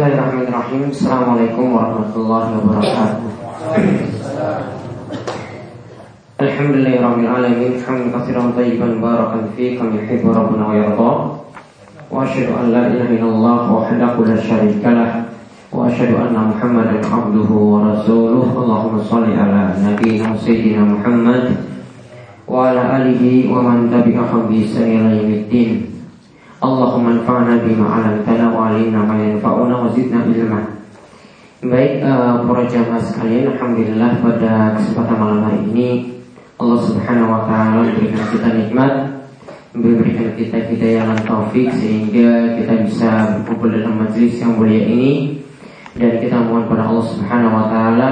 Bismillahirrahmanirrahim Assalamualaikum warahmatullahi wabarakatuh Alhamdulillahirrahmanirrahim Hamdan kathiran tayyiban barakan fi Kami yuhibu rabbuna wa yarda Wa ashadu an la ilaha illallah Wahdahu la syarika lah Wa ashadu anna muhammadan abduhu wa rasuluh Allahumma salli ala nabiyina Sayyidina Muhammad Wa ala alihi wa man tabi'ahum bi ila yamiddin Allahumma anfa'na bima 'allamtana wa 'allimna ma yanfa'una wa zidna ilma. Baik uh, para jamaah sekalian, alhamdulillah pada kesempatan malam hari ini Allah Subhanahu wa taala memberikan kita nikmat, memberikan kita dan taufik sehingga kita bisa berkumpul dalam majelis yang mulia ini dan kita mohon pada Allah Subhanahu wa taala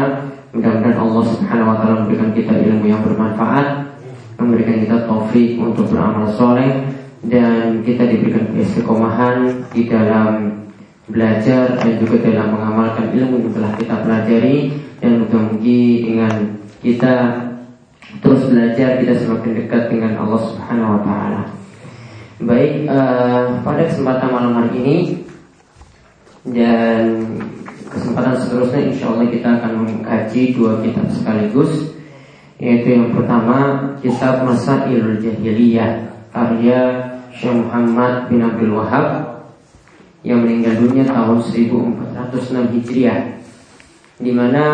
mudah-mudahan Allah Subhanahu wa taala memberikan kita ilmu yang bermanfaat, memberikan kita taufik untuk beramal soleh dan kita diberikan keistiqomahan di dalam belajar dan juga dalam mengamalkan ilmu yang telah kita pelajari dan mudah-mudahan dengan kita terus belajar kita semakin dekat dengan Allah Subhanahu wa taala. Baik, uh, pada kesempatan malam hari ini dan kesempatan seterusnya insya Allah kita akan mengkaji dua kitab sekaligus yaitu yang pertama kitab Masailul Jahiliyah karya Syekh Muhammad bin Abdul Wahab yang meninggal dunia tahun 1406 Hijriah di mana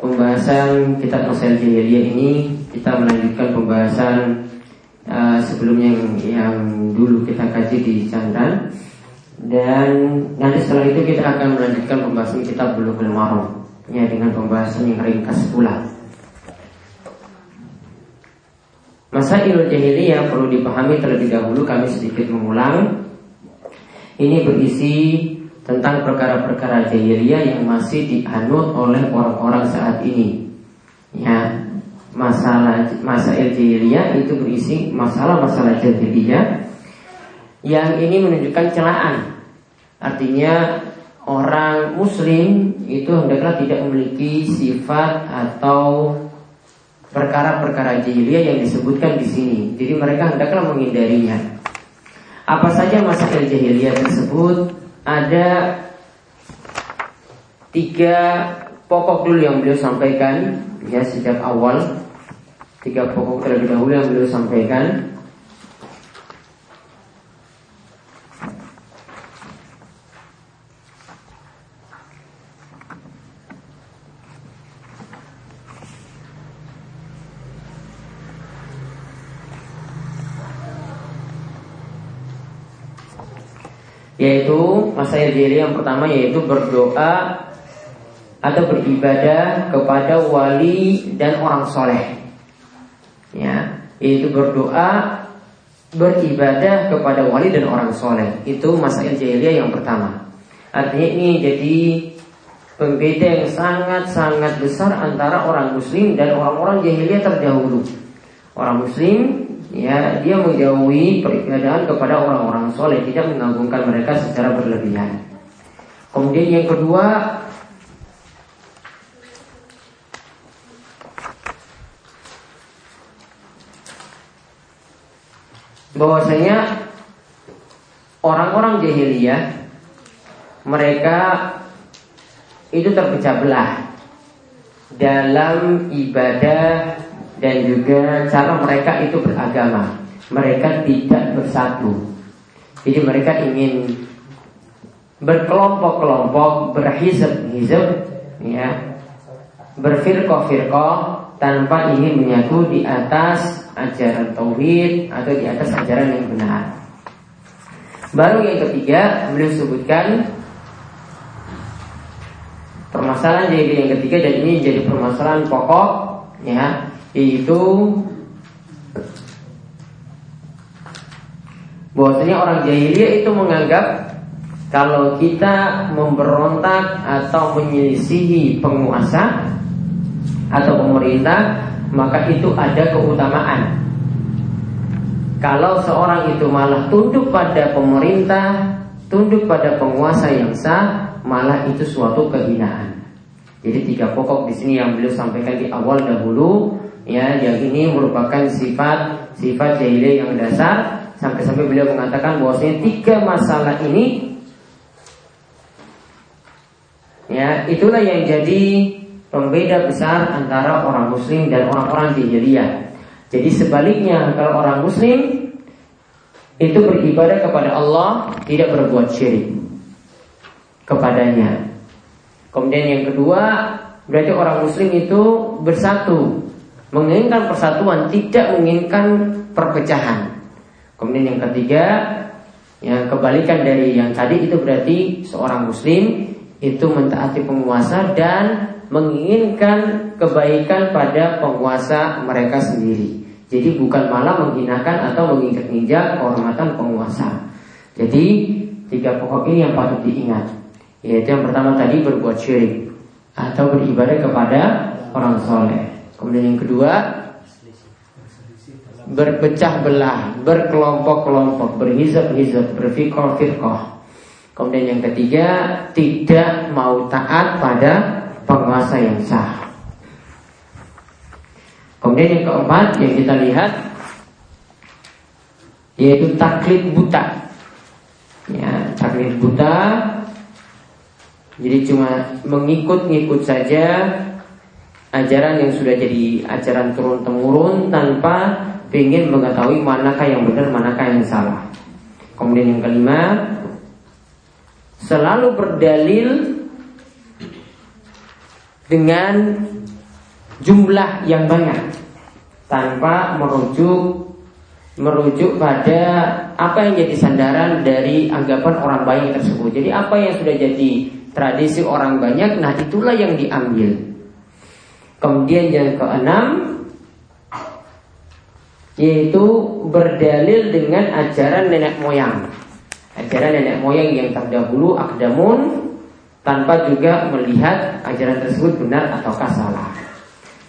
pembahasan kitab Masail Jahiliyah ini kita melanjutkan pembahasan uh, sebelumnya yang, yang dulu kita kaji di Chandran dan nanti setelah itu kita akan melanjutkan pembahasan kitab Bulughul Maram ya dengan pembahasan yang ringkas pula. Masailul jahiliyah perlu dipahami terlebih dahulu kami sedikit mengulang. Ini berisi tentang perkara-perkara jahiliyah yang masih dianut oleh orang-orang saat ini. Ya, masalah masail jahiliyah itu berisi masalah-masalah jahiliyah yang ini menunjukkan celaan. Artinya orang muslim itu hendaklah tidak memiliki sifat atau perkara-perkara jahiliyah yang disebutkan di sini. Jadi mereka hendaklah menghindarinya. Apa saja masalah jahiliyah tersebut? Ada tiga pokok dulu yang beliau sampaikan ya sejak awal. Tiga pokok terlebih dahulu yang beliau sampaikan. Yaitu masa jahiliyah yang pertama yaitu berdoa atau beribadah kepada wali dan orang soleh. Ya yaitu berdoa beribadah kepada wali dan orang soleh. Itu masa jahiliyah yang pertama. Artinya ini jadi pembeda yang sangat-sangat besar antara orang muslim dan orang-orang jahiliyah terdahulu. Orang muslim ya dia menjauhi peribadahan kepada orang-orang soleh tidak mengagungkan mereka secara berlebihan. Kemudian yang kedua bahwasanya orang-orang jahiliyah mereka itu terpecah belah dalam ibadah dan juga cara mereka itu beragama. Mereka tidak bersatu. Jadi mereka ingin berkelompok-kelompok, berhizab-hizab, ya, berfirqah-firqah tanpa ingin menyatu di atas ajaran tauhid atau di atas ajaran yang benar. Baru yang ketiga beliau sebutkan permasalahan jadi yang ketiga dan ini jadi permasalahan pokok ya itu bahwasanya orang jahiliyah itu menganggap kalau kita memberontak atau menyelisihi penguasa atau pemerintah maka itu ada keutamaan. Kalau seorang itu malah tunduk pada pemerintah, tunduk pada penguasa yang sah, malah itu suatu kehinaan. Jadi tiga pokok di sini yang beliau sampaikan di awal dahulu ya yang ini merupakan sifat sifat jahiliyah yang dasar sampai-sampai beliau mengatakan bahwasanya tiga masalah ini Ya, itulah yang jadi pembeda besar antara orang muslim dan orang-orang jahiliyah. Jadi sebaliknya kalau orang muslim itu beribadah kepada Allah tidak berbuat syirik kepadanya. Kemudian yang kedua berarti orang muslim itu bersatu menginginkan persatuan tidak menginginkan perpecahan. Kemudian yang ketiga yang kebalikan dari yang tadi itu berarti seorang muslim itu mentaati penguasa dan menginginkan kebaikan pada penguasa mereka sendiri. Jadi bukan malah menghinakan atau menginjak-injak kehormatan penguasa. Jadi tiga pokok ini yang patut diingat. Yaitu yang pertama tadi berbuat syirik atau beribadah kepada orang soleh. Kemudian yang kedua berpecah belah, berkelompok-kelompok, berhizab-hizab, berfikoh-fikoh. Kemudian yang ketiga tidak mau taat pada penguasa yang sah. Kemudian yang keempat yang kita lihat yaitu taklid buta. Ya, taklid buta jadi cuma mengikut-ngikut saja ajaran yang sudah jadi ajaran turun temurun tanpa ingin mengetahui manakah yang benar, manakah yang salah. Kemudian yang kelima, selalu berdalil dengan jumlah yang banyak tanpa merujuk merujuk pada apa yang jadi sandaran dari anggapan orang banyak tersebut. Jadi apa yang sudah jadi tradisi orang banyak, nah itulah yang diambil. Kemudian yang keenam yaitu berdalil dengan ajaran nenek moyang. Ajaran nenek moyang yang terdahulu akdamun tanpa juga melihat ajaran tersebut benar ataukah salah.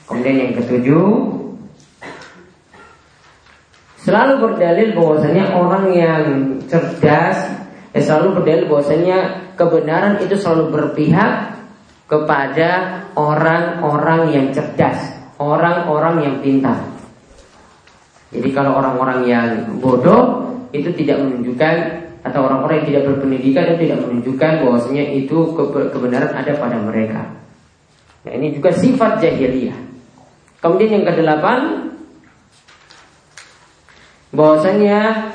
Kemudian yang ketujuh Selalu berdalil bahwasanya orang yang cerdas ya Selalu berdalil bahwasanya kebenaran itu selalu berpihak kepada orang-orang yang cerdas Orang-orang yang pintar. Jadi kalau orang-orang yang bodoh Itu tidak menunjukkan Atau orang-orang yang tidak berpendidikan Itu tidak menunjukkan bahwasanya itu kebenaran ada pada mereka. Nah ini juga sifat jahiliyah. Kemudian yang kedelapan bahwasanya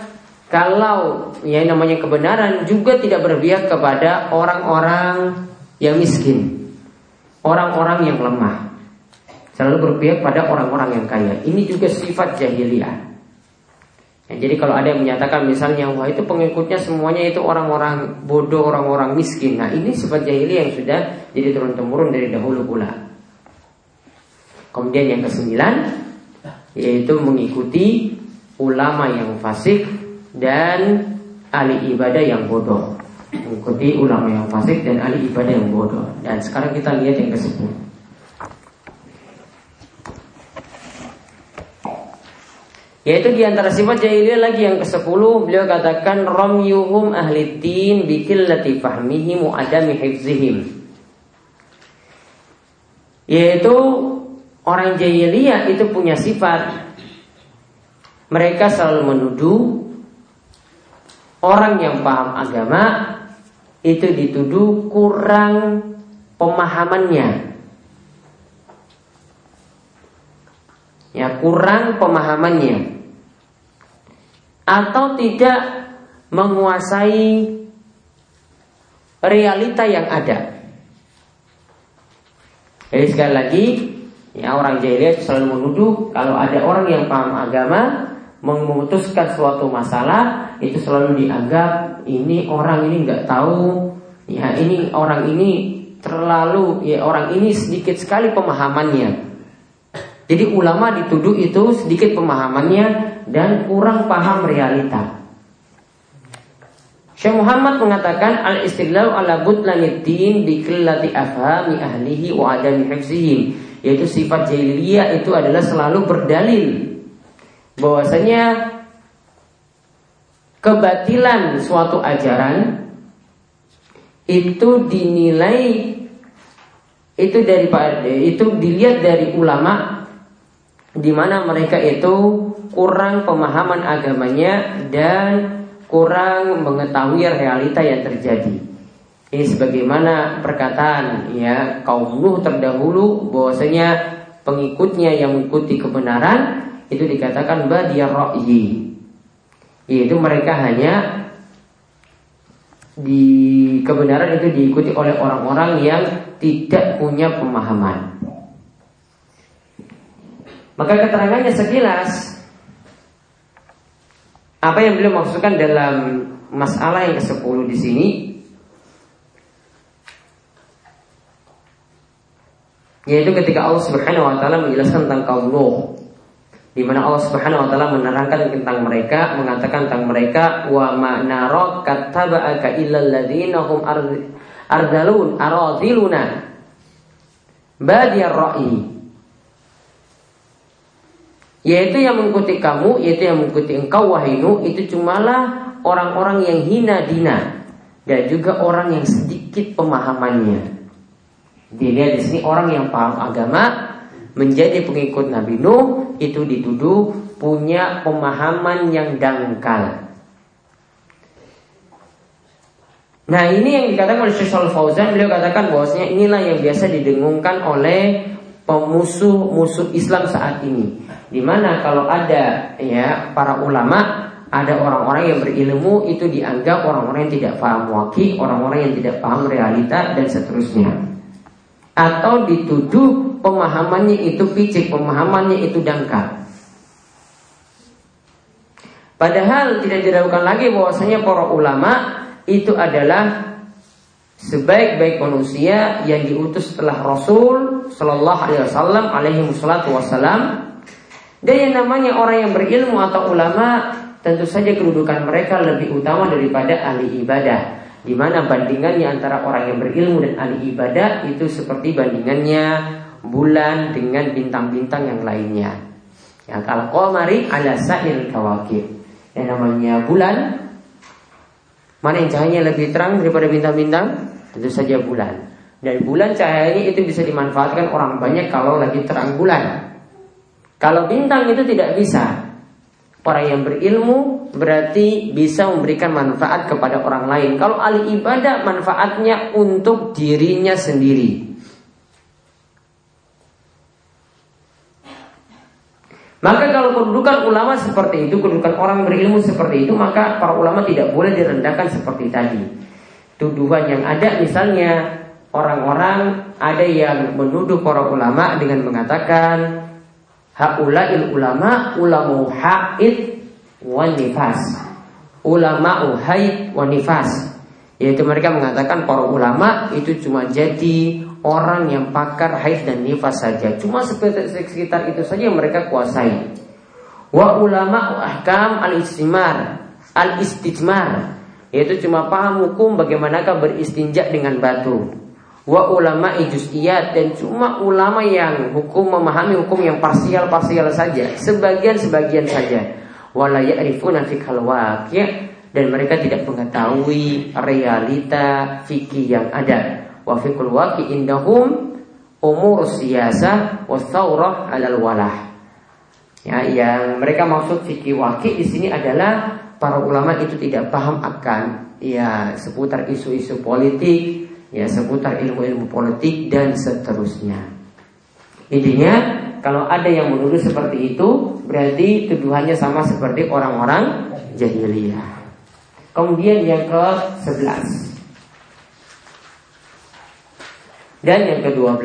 kalau yang namanya kebenaran juga tidak berpihak kepada orang-orang yang miskin, orang-orang yang lemah. Selalu berpihak pada orang-orang yang kaya. Ini juga sifat jahiliyah. Ya, jadi kalau ada yang menyatakan misalnya wah itu pengikutnya semuanya itu orang-orang bodoh, orang-orang miskin. Nah ini sifat jahiliyah yang sudah jadi turun temurun dari dahulu pula. Kemudian yang kesembilan yaitu mengikuti ulama yang fasik dan ahli ibadah yang bodoh. Mengikuti ulama yang fasik dan ahli ibadah yang bodoh. Dan sekarang kita lihat yang ke-10. Yaitu di antara sifat jahiliyah lagi yang ke-10 Beliau katakan Romyuhum ahli din bikillati fahmihim wa adami hifzihim Yaitu Orang jahiliyah itu punya sifat Mereka selalu menuduh Orang yang paham agama Itu dituduh kurang pemahamannya. Ya kurang pemahamannya. Atau tidak menguasai realita yang ada. Jadi sekali lagi Ya, orang jahiliyah selalu menuduh kalau ada orang yang paham agama memutuskan suatu masalah itu selalu dianggap ini orang ini nggak tahu. Ya ini orang ini terlalu ya orang ini sedikit sekali pemahamannya. Jadi ulama dituduh itu sedikit pemahamannya dan kurang paham realita. Syekh Muhammad mengatakan al istidlal ala butlanid-din bi qillati afhami ahlihi wa adami hifzihim. Yaitu sifat jahiliyah itu adalah selalu berdalil bahwasanya kebatilan suatu ajaran itu dinilai itu dari itu dilihat dari ulama di mana mereka itu kurang pemahaman agamanya dan kurang mengetahui realita yang terjadi. Ini sebagaimana perkataan ya kaum Nuh terdahulu bahwasanya pengikutnya yang mengikuti kebenaran itu dikatakan badiyar ra'yi. Yaitu mereka hanya di kebenaran itu diikuti oleh orang-orang yang tidak punya pemahaman. Maka keterangannya sekilas apa yang beliau maksudkan dalam masalah yang ke-10 di sini yaitu ketika Allah Subhanahu wa taala menjelaskan tentang kaum Nuh di mana Allah Subhanahu wa taala menerangkan tentang mereka mengatakan tentang mereka wa ma nara kattaba'aka illal ladzina hum ardalun aradiluna. Badiyar ra'i yaitu yang mengikuti kamu yaitu yang mengikuti engkau wahai itu cumalah orang-orang yang hina dina. Dan juga orang yang sedikit pemahamannya. Dilihat di sini orang yang paham agama menjadi pengikut Nabi Nuh itu dituduh punya pemahaman yang dangkal. Nah ini yang dikatakan oleh Syekh Fauzan beliau katakan bahwasanya inilah yang biasa didengungkan oleh pemusuh-musuh Islam saat ini. Di mana kalau ada ya para ulama ada orang-orang yang berilmu itu dianggap orang-orang yang tidak paham waki, orang-orang yang tidak paham realita dan seterusnya atau dituduh pemahamannya itu picik, pemahamannya itu dangkal. Padahal tidak diragukan lagi bahwasanya para ulama itu adalah sebaik-baik manusia yang diutus setelah Rasul Shallallahu Alaihi Wasallam alaihi wasallam dan yang namanya orang yang berilmu atau ulama tentu saja kedudukan mereka lebih utama daripada ahli ibadah di mana bandingannya antara orang yang berilmu dan ahli ibadah itu seperti bandingannya bulan dengan bintang-bintang yang lainnya. Ya, kalau qamari ala sa'il kawakib. Yang namanya bulan mana yang cahayanya lebih terang daripada bintang-bintang? Tentu saja bulan. Dan bulan cahayanya itu bisa dimanfaatkan orang banyak kalau lagi terang bulan. Kalau bintang itu tidak bisa. Orang yang berilmu berarti bisa memberikan manfaat kepada orang lain. Kalau ahli ibadah manfaatnya untuk dirinya sendiri. Maka kalau kedudukan ulama seperti itu, kedudukan orang berilmu seperti itu, maka para ulama tidak boleh direndahkan seperti tadi. Tuduhan yang ada misalnya orang-orang ada yang menuduh para ulama dengan mengatakan Haulail ulama ulamu haid wa nifas. Ulama haid wa nifas. Yaitu mereka mengatakan para ulama itu cuma jadi orang yang pakar haid dan nifas saja. Cuma sekitar itu saja yang mereka kuasai. Wa ulama ahkam al-istimar, al-istijmar. Yaitu cuma paham hukum bagaimanakah beristinja dengan batu wa ulama ijuziyat dan cuma ulama yang hukum memahami hukum yang parsial-parsial saja, sebagian-sebagian saja. Wala ya'rifuna fiqhal waqi' dan mereka tidak mengetahui realita fikih yang ada. Wa fiqhul waqi' indahum umur siyasa wa thawrah 'alal walah. Ya, yang mereka maksud fikih waqi' di sini adalah para ulama itu tidak paham akan ya seputar isu-isu politik, ya seputar ilmu-ilmu politik dan seterusnya. Intinya kalau ada yang menuduh seperti itu berarti tuduhannya sama seperti orang-orang jahiliyah. Kemudian yang ke-11 dan yang ke-12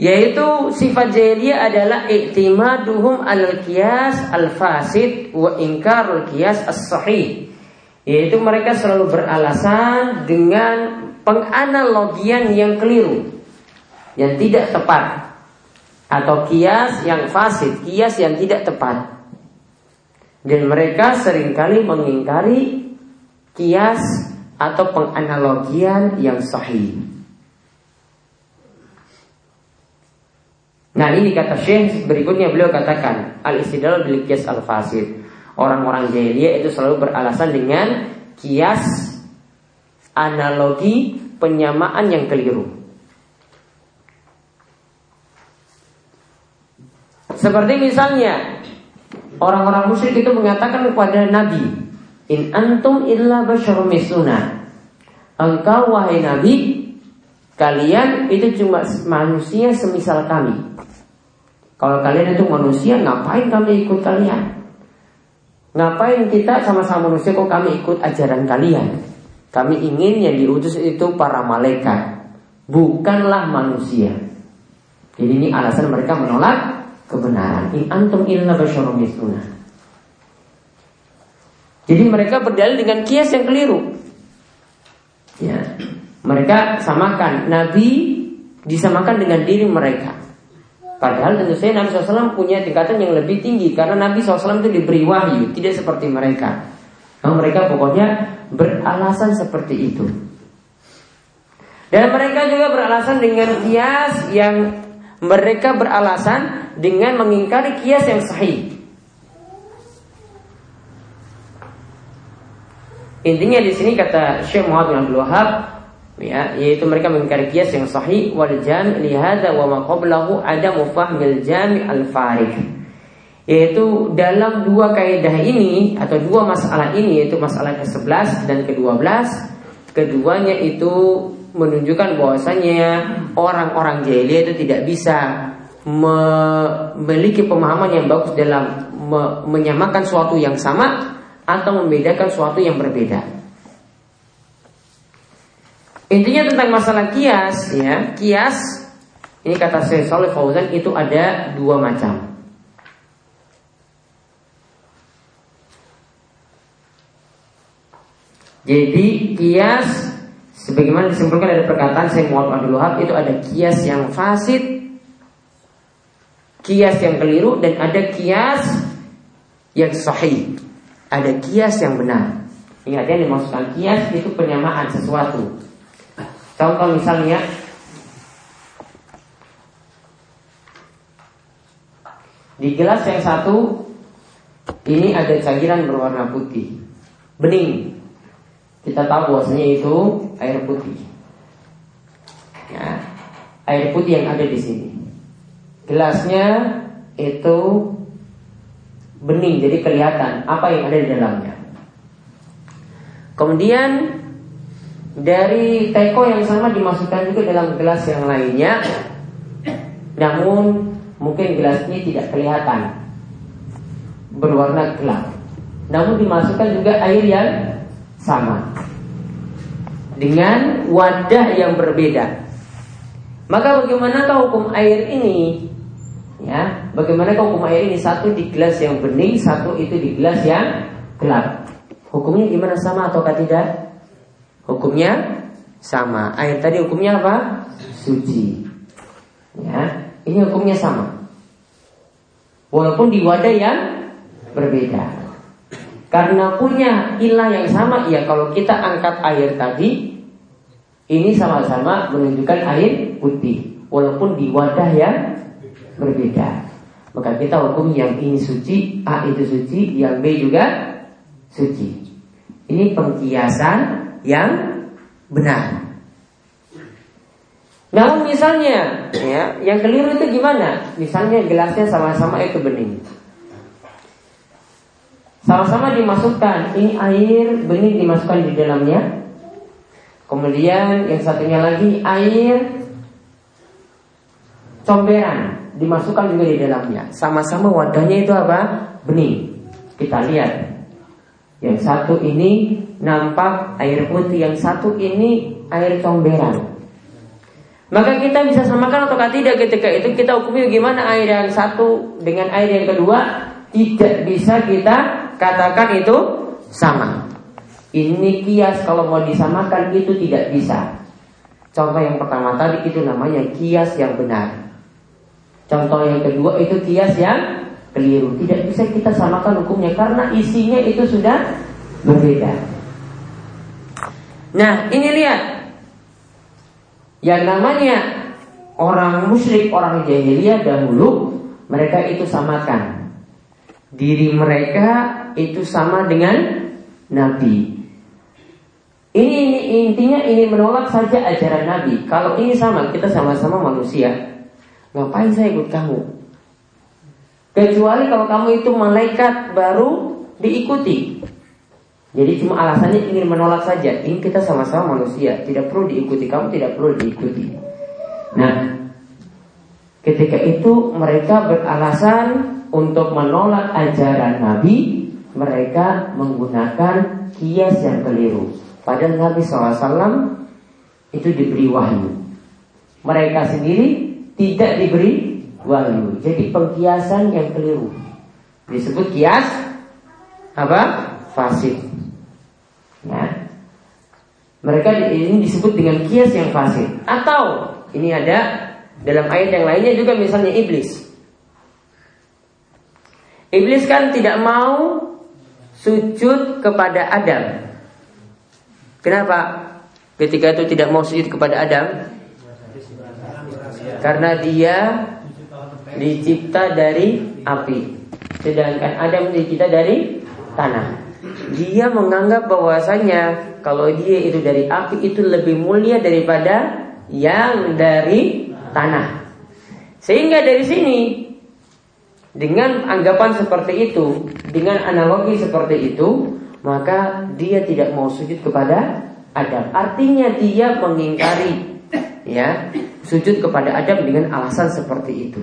Yaitu sifat jahiliyah adalah iktimaduhum al qiyas al fasid wa ingkarul qiyas as sahih. Yaitu mereka selalu beralasan dengan penganalogian yang keliru, yang tidak tepat atau kias yang fasid, kias yang tidak tepat. Dan mereka sering kali mengingkari kias atau penganalogian yang sahih. Nah ini kata Syekh berikutnya beliau katakan al istidlal bil kias al fasid. Orang-orang jahiliyah itu selalu beralasan dengan kias analogi penyamaan yang keliru. Seperti misalnya orang-orang musyrik itu mengatakan kepada Nabi, In antum illa basyarum misluna. Engkau wahai Nabi, kalian itu cuma manusia semisal kami. Kalau kalian itu manusia, ngapain kami ikut kalian? Ngapain kita sama-sama manusia kok kami ikut ajaran kalian? Kami ingin yang diutus itu para malaikat, bukanlah manusia. Jadi ini alasan mereka menolak kebenaran. In antum illa. Jadi mereka berdalil dengan kias yang keliru. Ya, mereka samakan Nabi disamakan dengan diri mereka. Padahal tentu saja Nabi SAW punya tingkatan yang lebih tinggi karena Nabi SAW itu diberi wahyu, tidak seperti mereka. Nah, mereka pokoknya beralasan seperti itu. Dan mereka juga beralasan dengan kias yang mereka beralasan dengan mengingkari kias yang sahih. Intinya di sini kata Syekh Muhammad bin Abdul Wahab ya, yaitu mereka mengingkari kias yang sahih wal jami' li hadza wa ma qablahu ada mufahmil jami' al farid. Yaitu dalam dua kaidah ini atau dua masalah ini yaitu masalah ke-11 dan ke-12 keduanya itu menunjukkan bahwasanya orang-orang jahiliyah itu tidak bisa memiliki pemahaman yang bagus dalam me menyamakan suatu yang sama atau membedakan suatu yang berbeda. Intinya tentang masalah kias, ya kias ini kata saya Saleh Fauzan itu ada dua macam. Jadi kias sebagaimana disimpulkan dari perkataan saya Muhammad Abdul itu ada kias yang fasid, kias yang keliru dan ada kias yang sahih. Ada kias yang benar. Ingat ya dimaksudkan kias itu penyamaan sesuatu. Contoh misalnya di gelas yang satu ini ada cairan berwarna putih, bening. Kita tahu bahwasanya itu air putih. Ya, air putih yang ada di sini. Gelasnya itu bening jadi kelihatan apa yang ada di dalamnya. Kemudian dari teko yang sama dimasukkan juga dalam gelas yang lainnya, namun mungkin gelas ini tidak kelihatan berwarna gelap. Namun dimasukkan juga air yang sama dengan wadah yang berbeda. Maka bagaimana hukum air ini Ya, bagaimana hukum air ini satu di gelas yang bening, satu itu di gelas yang gelap. Hukumnya gimana sama atau tidak? Hukumnya sama. Air tadi hukumnya apa? Suci. Ya, ini hukumnya sama. Walaupun di wadah yang berbeda. Karena punya ilah yang sama, ya kalau kita angkat air tadi, ini sama-sama menunjukkan air putih. Walaupun di wadah yang berbeda. Maka kita hukum yang ini suci, A itu suci, yang B juga suci. Ini pengkiasan yang benar. Namun misalnya, ya, yang keliru itu gimana? Misalnya gelasnya sama-sama itu bening. Sama-sama dimasukkan, ini air bening dimasukkan di dalamnya. Kemudian yang satunya lagi air comberan dimasukkan juga di dalamnya. Sama-sama wadahnya itu apa? Bening. Kita lihat. Yang satu ini nampak air putih, yang satu ini air comberan. Maka kita bisa samakan atau tidak ketika itu kita hukumi gimana air yang satu dengan air yang kedua tidak bisa kita katakan itu sama. Ini kias kalau mau disamakan itu tidak bisa. Contoh yang pertama tadi itu namanya kias yang benar. Contoh yang kedua itu kias yang keliru. Tidak bisa kita samakan hukumnya karena isinya itu sudah berbeda. Nah, ini lihat. Yang namanya orang musyrik, orang jahiliyah dahulu, mereka itu samakan. Diri mereka itu sama dengan Nabi. Ini, ini intinya ini menolak saja ajaran Nabi. Kalau ini sama, kita sama-sama manusia. Ngapain saya ikut kamu? Kecuali kalau kamu itu malaikat baru diikuti. Jadi cuma alasannya ingin menolak saja. Ini kita sama-sama manusia, tidak perlu diikuti. Kamu tidak perlu diikuti. Nah, ketika itu mereka beralasan untuk menolak ajaran Nabi, mereka menggunakan kias yang keliru. Padahal Nabi SAW itu diberi wahyu. Mereka sendiri tidak diberi wahyu. Jadi pengkiasan yang keliru. Disebut kias apa? Fasid. Ya. Mereka ini disebut dengan kias yang fasik. Atau ini ada dalam ayat yang lainnya juga misalnya iblis. Iblis kan tidak mau sujud kepada Adam. Kenapa? Ketika itu tidak mau sujud kepada Adam? Karena dia dicipta dari api. Sedangkan Adam dicipta dari tanah. Dia menganggap bahwasanya kalau dia itu dari api itu lebih mulia daripada yang dari tanah. Sehingga dari sini dengan anggapan seperti itu, dengan analogi seperti itu, maka dia tidak mau sujud kepada Adam. Artinya dia mengingkari ya, sujud kepada Adam dengan alasan seperti itu.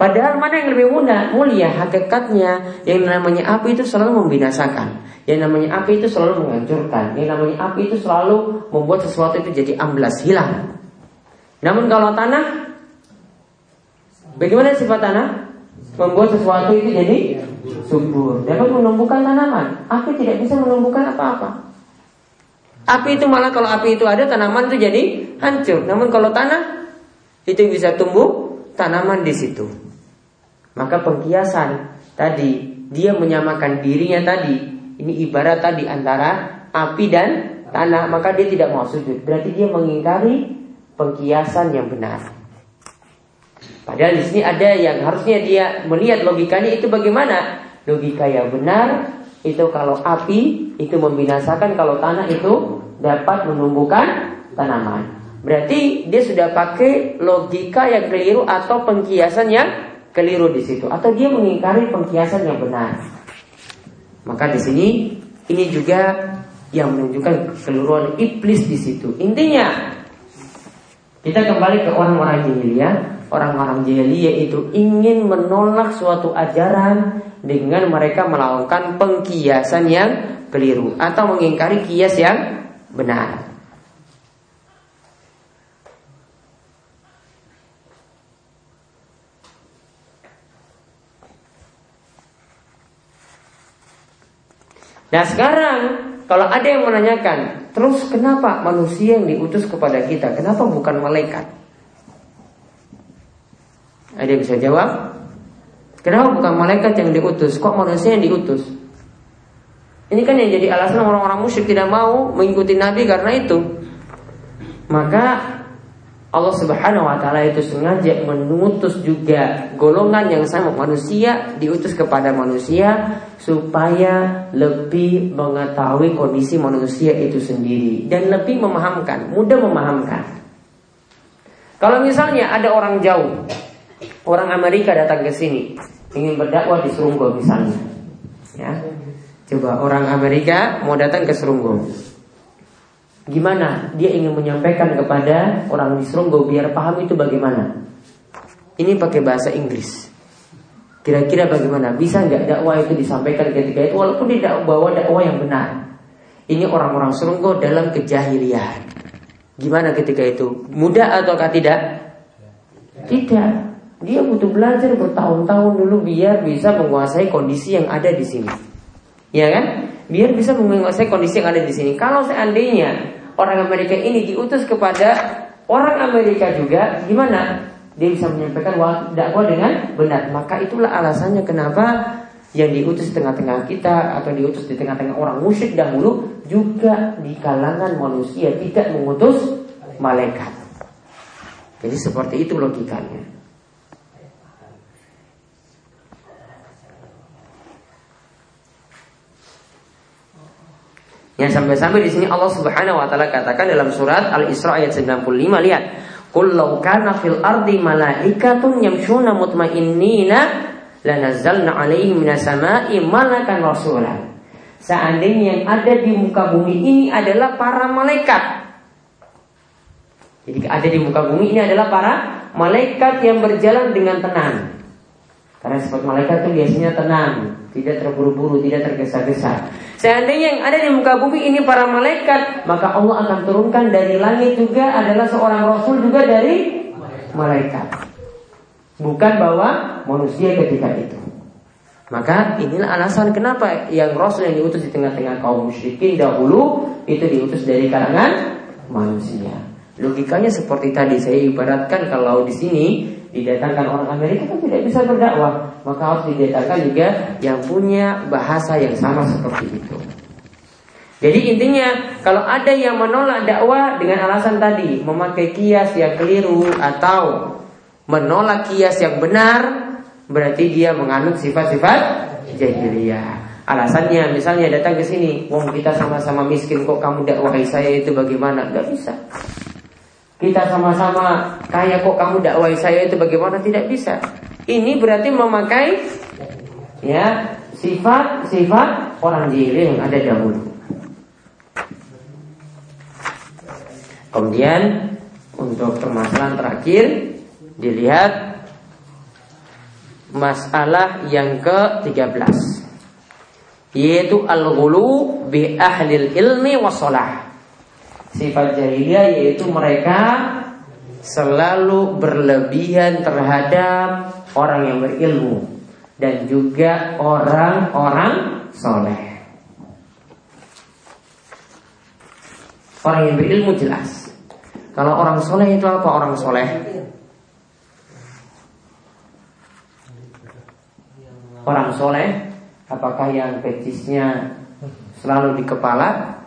Padahal mana yang lebih mudah, mulia hakikatnya yang namanya api itu selalu membinasakan. Yang namanya api itu selalu menghancurkan. Yang namanya api itu selalu membuat sesuatu itu jadi amblas, hilang. Namun kalau tanah Bagaimana sifat tanah? Membuat sesuatu itu jadi subur. Dapat menumbuhkan tanaman. Api tidak bisa menumbuhkan apa-apa. Api itu malah kalau api itu ada tanaman itu jadi hancur. Namun kalau tanah Itu bisa tumbuh tanaman di situ. Maka pengkiasan tadi dia menyamakan dirinya tadi. Ini ibarat tadi antara api dan tanah. Maka dia tidak mau sujud. Berarti dia mengingkari pengkiasan yang benar. Padahal di sini ada yang harusnya dia melihat logikanya itu bagaimana logika yang benar itu kalau api itu membinasakan kalau tanah itu dapat menumbuhkan tanaman. Berarti dia sudah pakai logika yang keliru atau pengkiasan yang keliru di situ atau dia mengingkari pengkiasan yang benar. Maka di sini ini juga yang menunjukkan keseluruhan iblis di situ. Intinya kita kembali ke orang-orang jahiliyah. Orang-orang jahiliyah itu ingin menolak suatu ajaran dengan mereka melakukan pengkiasan yang keliru atau mengingkari kias yang benar. Nah sekarang kalau ada yang menanyakan, terus kenapa manusia yang diutus kepada kita, kenapa bukan malaikat? Ada yang bisa jawab? Kenapa bukan malaikat yang diutus? Kok manusia yang diutus? Ini kan yang jadi alasan orang-orang musyrik tidak mau mengikuti Nabi karena itu. Maka Allah Subhanahu wa taala itu sengaja mengutus juga golongan yang sama manusia diutus kepada manusia supaya lebih mengetahui kondisi manusia itu sendiri dan lebih memahamkan, mudah memahamkan. Kalau misalnya ada orang jauh, orang Amerika datang ke sini ingin berdakwah di Serunggo misalnya. Ya. Coba orang Amerika mau datang ke Serunggo. Gimana dia ingin menyampaikan kepada orang di Seronggo biar paham itu bagaimana? Ini pakai bahasa Inggris. Kira-kira bagaimana? Bisa nggak dakwah itu disampaikan ketika itu walaupun tidak bawa dakwah yang benar? Ini orang-orang Seronggo dalam kejahilian. Gimana ketika itu? Mudah ataukah tidak? Tidak. Dia butuh belajar bertahun-tahun dulu biar bisa menguasai kondisi yang ada di sini. Ya kan? biar bisa menguasai kondisi yang ada di sini. Kalau seandainya orang Amerika ini diutus kepada orang Amerika juga, gimana? Dia bisa menyampaikan dakwah dengan benar. Maka itulah alasannya kenapa yang diutus di tengah-tengah kita atau diutus di tengah-tengah orang musyrik dahulu juga di kalangan manusia tidak mengutus malaikat. Jadi seperti itu logikanya. Yang sampai-sampai di sini Allah Subhanahu wa taala katakan dalam surat Al-Isra ayat 95 lihat Kullau kana fil ardi malaikatun yamshuna mutmainnina lanazzalna alaihim minas sama'i malakan rasulan. seandainya yang ada di muka bumi ini adalah para malaikat. Jadi ada di muka bumi ini adalah para malaikat yang berjalan dengan tenang. Karena sifat malaikat itu biasanya tenang, tidak terburu-buru, tidak tergesa-gesa. Seandainya yang ada di muka bumi ini para malaikat, maka Allah akan turunkan dari langit juga adalah seorang rasul juga dari malaikat. Bukan bahwa manusia ketika itu. Maka inilah alasan kenapa yang Rasul yang diutus di tengah-tengah kaum musyrikin dahulu itu diutus dari kalangan manusia. Logikanya seperti tadi saya ibaratkan kalau di sini didatangkan orang Amerika kan tidak bisa berdakwah, maka harus didatangkan juga yang punya bahasa yang sama seperti itu. Jadi intinya kalau ada yang menolak dakwah dengan alasan tadi memakai kias yang keliru atau menolak kias yang benar, berarti dia menganut sifat-sifat jahiliyah. Alasannya misalnya datang ke sini, wong kita sama-sama miskin kok kamu dakwahi saya itu bagaimana? Gak bisa. Kita sama-sama kaya kok kamu dakwai saya itu bagaimana tidak bisa. Ini berarti memakai ya sifat-sifat orang jahil yang ada dahulu. Kemudian untuk permasalahan terakhir dilihat masalah yang ke-13 yaitu al-ghulu bi ahlil ilmi wasolah Sifat jahiliyah yaitu mereka selalu berlebihan terhadap orang yang berilmu dan juga orang-orang soleh. Orang yang berilmu jelas. Kalau orang soleh itu apa orang soleh? Orang soleh, apakah yang pecisnya selalu di kepala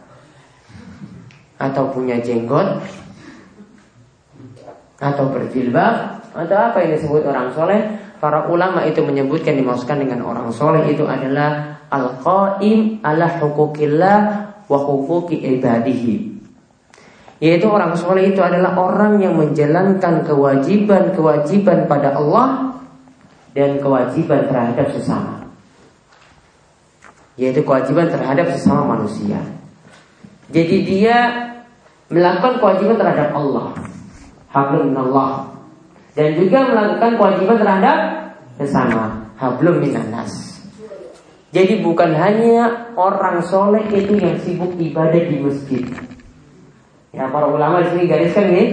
atau punya jenggot. Atau berjilbab. Atau apa yang disebut orang soleh. Para ulama itu menyebutkan dimaksudkan dengan orang soleh itu adalah al-qaim ala hukukillah wa hukuki ibadihi. Yaitu orang soleh itu adalah orang yang menjalankan kewajiban-kewajiban pada Allah dan kewajiban terhadap sesama. Yaitu kewajiban terhadap sesama manusia. Jadi dia melakukan kewajiban terhadap Allah. Hablum minallah. Dan juga melakukan kewajiban terhadap sesama. Hablum minannas. Jadi bukan hanya orang soleh itu yang sibuk ibadah di masjid. Ya para ulama di sini gariskan nih,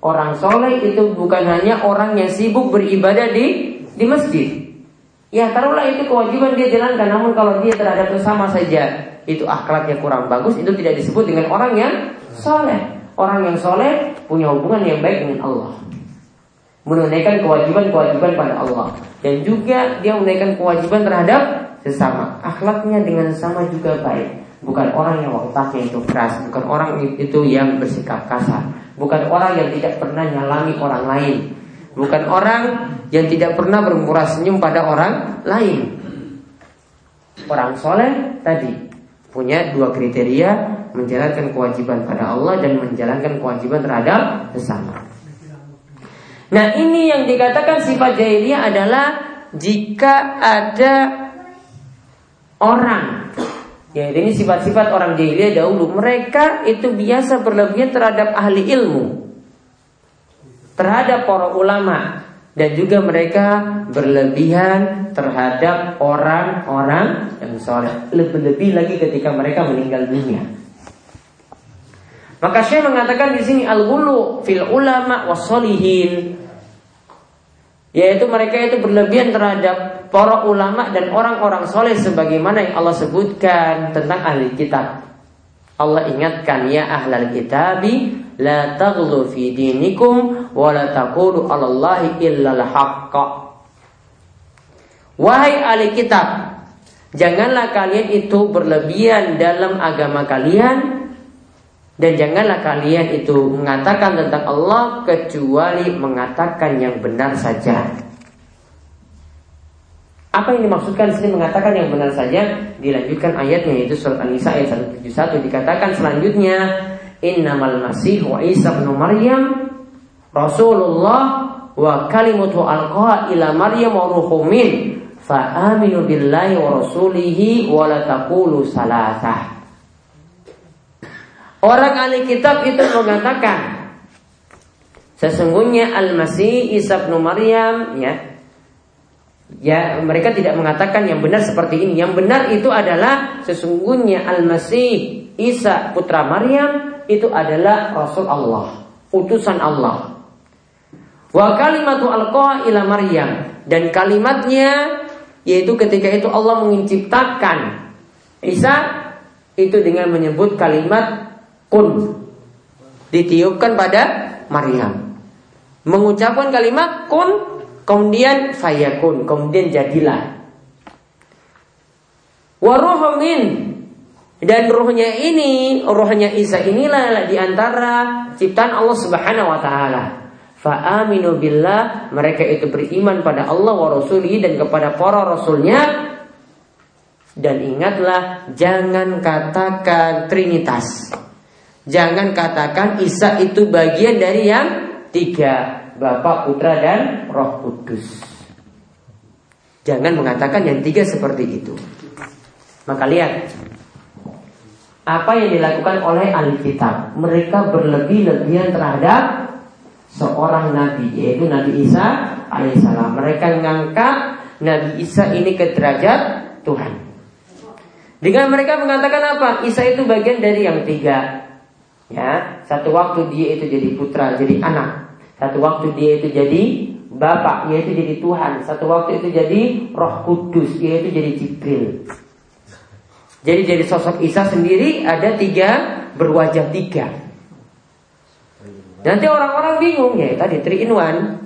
orang soleh itu bukan hanya orang yang sibuk beribadah di di masjid. Ya taruhlah itu kewajiban dia jalankan, namun kalau dia terhadap sesama saja itu akhlaknya kurang bagus itu tidak disebut dengan orang yang soleh. Orang yang soleh punya hubungan yang baik dengan Allah. Menunaikan kewajiban-kewajiban pada Allah. Dan juga dia menunaikan kewajiban terhadap sesama. Akhlaknya dengan sesama juga baik. Bukan orang yang otaknya itu keras. Bukan orang itu yang bersikap kasar. Bukan orang yang tidak pernah nyalami orang lain. Bukan orang yang tidak pernah bermurah senyum pada orang lain. Orang soleh tadi punya dua kriteria menjalankan kewajiban pada Allah dan menjalankan kewajiban terhadap sesama. Nah ini yang dikatakan sifat jahiliyah adalah jika ada orang. Ya ini sifat-sifat orang jahiliyah dahulu. Mereka itu biasa berlebihan terhadap ahli ilmu. Terhadap para ulama. Dan juga mereka berlebihan terhadap orang-orang yang soleh. Lebih-lebih lagi ketika mereka meninggal dunia. Maka Syekh mengatakan di sini al-ghulu fil ulama wasolihin yaitu mereka itu berlebihan terhadap para ulama dan orang-orang soleh sebagaimana yang Allah sebutkan tentang ahli kitab. Allah ingatkan ya ahlal kitabi la taghlu fi dinikum wa la taqulu 'ala Allahi illa al-haqq. Wahai ahli kitab, janganlah kalian itu berlebihan dalam agama kalian dan janganlah kalian itu mengatakan tentang Allah kecuali mengatakan yang benar saja. Apa yang dimaksudkan di sini mengatakan yang benar saja? Dilanjutkan ayatnya yaitu surat An-Nisa ayat 171 dikatakan selanjutnya innamal masih wa Isa bin Maryam Rasulullah wa kalimatu alqaha ila Maryam wa ruhumin fa aminu billahi wa rasulihi wa la taqulu salasah. Orang ahli kitab itu mengatakan sesungguhnya Al-Masih Isa bin Maryam ya Ya, mereka tidak mengatakan yang benar seperti ini. Yang benar itu adalah sesungguhnya Al-Masih Isa putra Maryam itu adalah Rasul Allah, utusan Allah. Wa kalimatu alqa ila Maryam dan kalimatnya yaitu ketika itu Allah menciptakan Isa itu dengan menyebut kalimat kun ditiupkan pada Maryam. Mengucapkan kalimat kun kemudian fayakun, kemudian jadilah. Waruhumin dan ruhnya ini, ruhnya Isa inilah di antara ciptaan Allah Subhanahu Wa Taala. Fa'aminu billah Mereka itu beriman pada Allah wa dan kepada para rasulnya Dan ingatlah Jangan katakan Trinitas Jangan katakan Isa itu bagian dari yang Tiga Bapak, Putra, dan Roh Kudus Jangan mengatakan yang tiga seperti itu Maka lihat Apa yang dilakukan oleh ahli kitab Mereka berlebih-lebihan terhadap seorang nabi yaitu Nabi Isa alaihissalam. Mereka mengangkat Nabi Isa ini ke derajat Tuhan. Dengan mereka mengatakan apa? Isa itu bagian dari yang tiga. Ya, satu waktu dia itu jadi putra, jadi anak. Satu waktu dia itu jadi bapak, yaitu jadi Tuhan. Satu waktu itu jadi Roh Kudus, yaitu jadi Jibril. Jadi jadi sosok Isa sendiri ada tiga berwajah tiga. Nanti orang-orang bingung ya tadi three in one.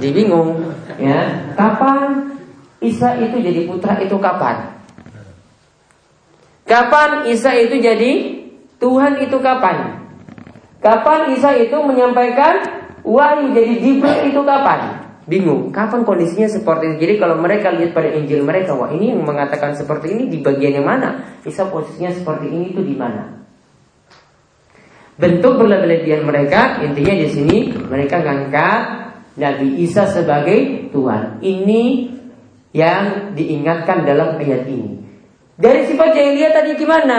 Jadi bingung ya. Kapan Isa itu jadi putra itu kapan? Kapan Isa itu jadi Tuhan itu kapan? Kapan Isa itu menyampaikan wahyu jadi Jibril itu kapan? Bingung, kapan kondisinya seperti itu? Jadi kalau mereka lihat pada Injil mereka, wah ini yang mengatakan seperti ini di bagian yang mana? Isa posisinya seperti ini itu di mana? Bentuk berlebihan mereka intinya di sini mereka ngangkat Nabi Isa sebagai Tuhan. Ini yang diingatkan dalam ayat ini. Dari sifat jahiliyah tadi gimana?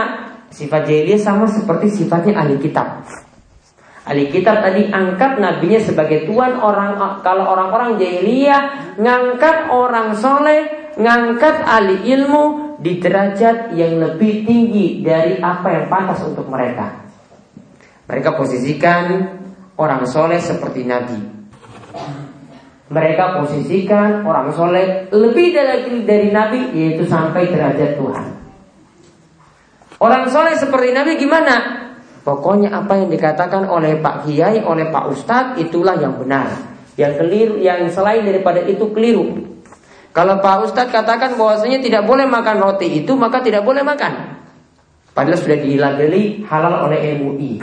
Sifat jahiliyah sama seperti sifatnya ahli kitab. Ahli kitab tadi angkat nabinya sebagai tuan orang kalau orang-orang jahiliyah ngangkat orang soleh, ngangkat ahli ilmu di derajat yang lebih tinggi dari apa yang pantas untuk mereka. Mereka posisikan orang soleh seperti Nabi. Mereka posisikan orang soleh lebih dari, dari Nabi yaitu sampai derajat Tuhan. Orang soleh seperti Nabi gimana? Pokoknya apa yang dikatakan oleh Pak Kiai, oleh Pak Ustadz itulah yang benar. Yang keliru, yang selain daripada itu keliru. Kalau Pak Ustadz katakan bahwasanya tidak boleh makan roti itu maka tidak boleh makan. Padahal sudah dilabeli halal oleh MUI.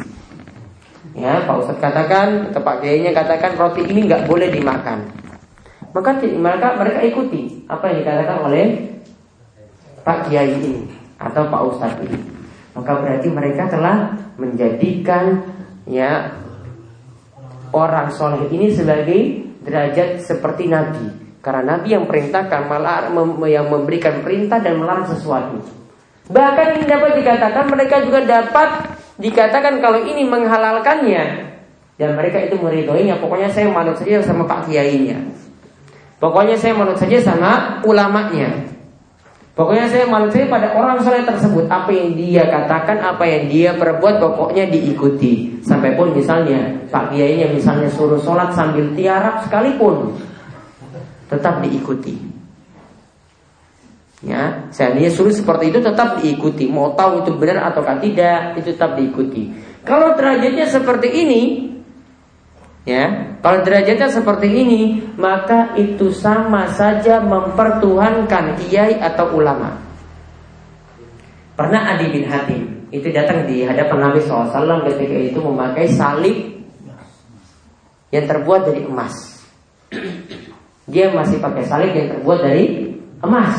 Ya, Pak Ustadz katakan, Pak Kiainya katakan roti ini nggak boleh dimakan. Maka mereka mereka ikuti apa yang dikatakan oleh Pak Kiai ini atau Pak Ustadz ini. Maka berarti mereka telah menjadikan ya orang soleh ini sebagai derajat seperti Nabi. Karena Nabi yang perintahkan malah yang memberikan perintah dan melarang sesuatu. Bahkan ini dapat dikatakan mereka juga dapat dikatakan kalau ini menghalalkannya dan mereka itu meridhoinya, pokoknya saya manut saja sama Pak Kiainya. Pokoknya saya manut saja sama ulamanya. Pokoknya saya manut saja pada orang soleh tersebut. Apa yang dia katakan, apa yang dia perbuat, pokoknya diikuti. Sampai pun misalnya Pak Kiainya misalnya suruh sholat sambil tiarap sekalipun, tetap diikuti. Ya, seandainya suruh seperti itu tetap diikuti. Mau tahu itu benar atau tidak, itu tetap diikuti. Kalau derajatnya seperti ini, ya, kalau derajatnya seperti ini, maka itu sama saja mempertuhankan kiai atau ulama. Pernah Adi bin Hatim itu datang di hadapan Nabi SAW ketika itu memakai salib yang terbuat dari emas. Dia masih pakai salib yang terbuat dari emas.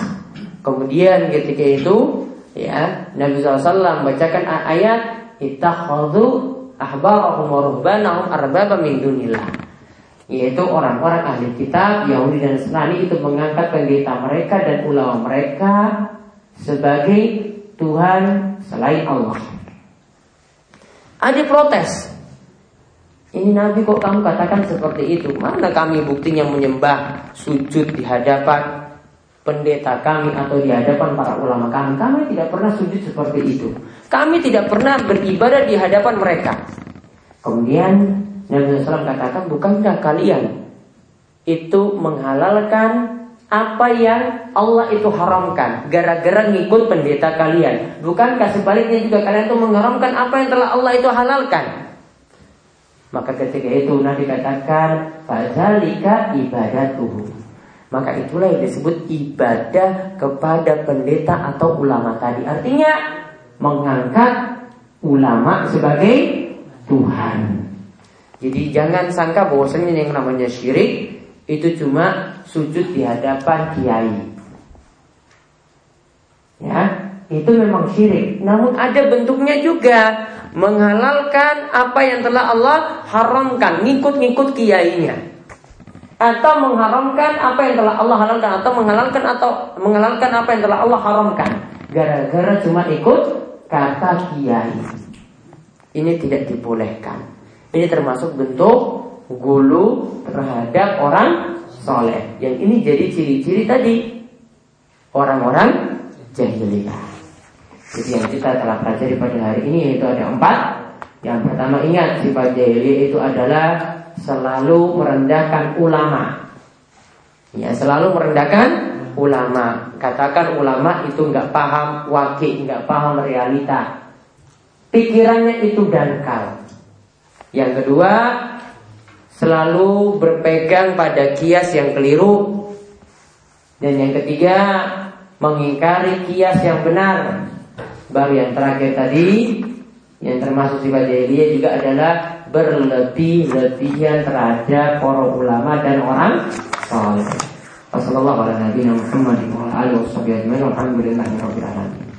Kemudian ketika itu ya Nabi SAW membacakan ayat ittakhadhu ahbarahum wa ruhbanahum arbaba min dunillah. yaitu orang-orang ahli kitab Yahudi dan Nasrani itu mengangkat pendeta mereka dan ulama mereka sebagai Tuhan selain Allah. Ada protes. Ini Nabi kok kamu katakan seperti itu? Mana kami buktinya menyembah sujud di hadapan pendeta kami atau di hadapan para ulama kami. Kami tidak pernah sujud seperti itu. Kami tidak pernah beribadah di hadapan mereka. Kemudian Nabi SAW katakan, bukankah kalian itu menghalalkan apa yang Allah itu haramkan gara-gara ngikut pendeta kalian. Bukankah sebaliknya juga kalian itu mengharamkan apa yang telah Allah itu halalkan? Maka ketika itu Nabi katakan Fazalika ibadatuhu Maka itulah yang disebut ibadah kepada pendeta atau ulama tadi Artinya mengangkat ulama sebagai Tuhan Jadi jangan sangka bahwasanya yang namanya syirik Itu cuma sujud di hadapan kiai Ya, itu memang syirik. Namun ada bentuknya juga menghalalkan apa yang telah Allah haramkan, ngikut-ngikut kiainya. Atau mengharamkan apa yang telah Allah halalkan atau menghalalkan atau menghalalkan apa yang telah Allah haramkan. Gara-gara cuma ikut kata kiai. Ini tidak dibolehkan. Ini termasuk bentuk gulu terhadap orang soleh. Yang ini jadi ciri-ciri tadi orang-orang jahiliyah. Jadi yang kita telah pelajari pada hari ini yaitu ada empat. Yang pertama ingat sifat jahiliyah itu adalah selalu merendahkan ulama. Ya, selalu merendahkan ulama. Katakan ulama itu nggak paham wakil, nggak paham realita. Pikirannya itu dangkal. Yang kedua, selalu berpegang pada kias yang keliru. Dan yang ketiga, mengingkari kias yang benar. Baru yang terakhir tadi yang termasuk sifat jahiliyah juga adalah berlebih-lebihan terhadap para ulama dan orang saleh. Wassalamualaikum warahmatullahi wabarakatuh.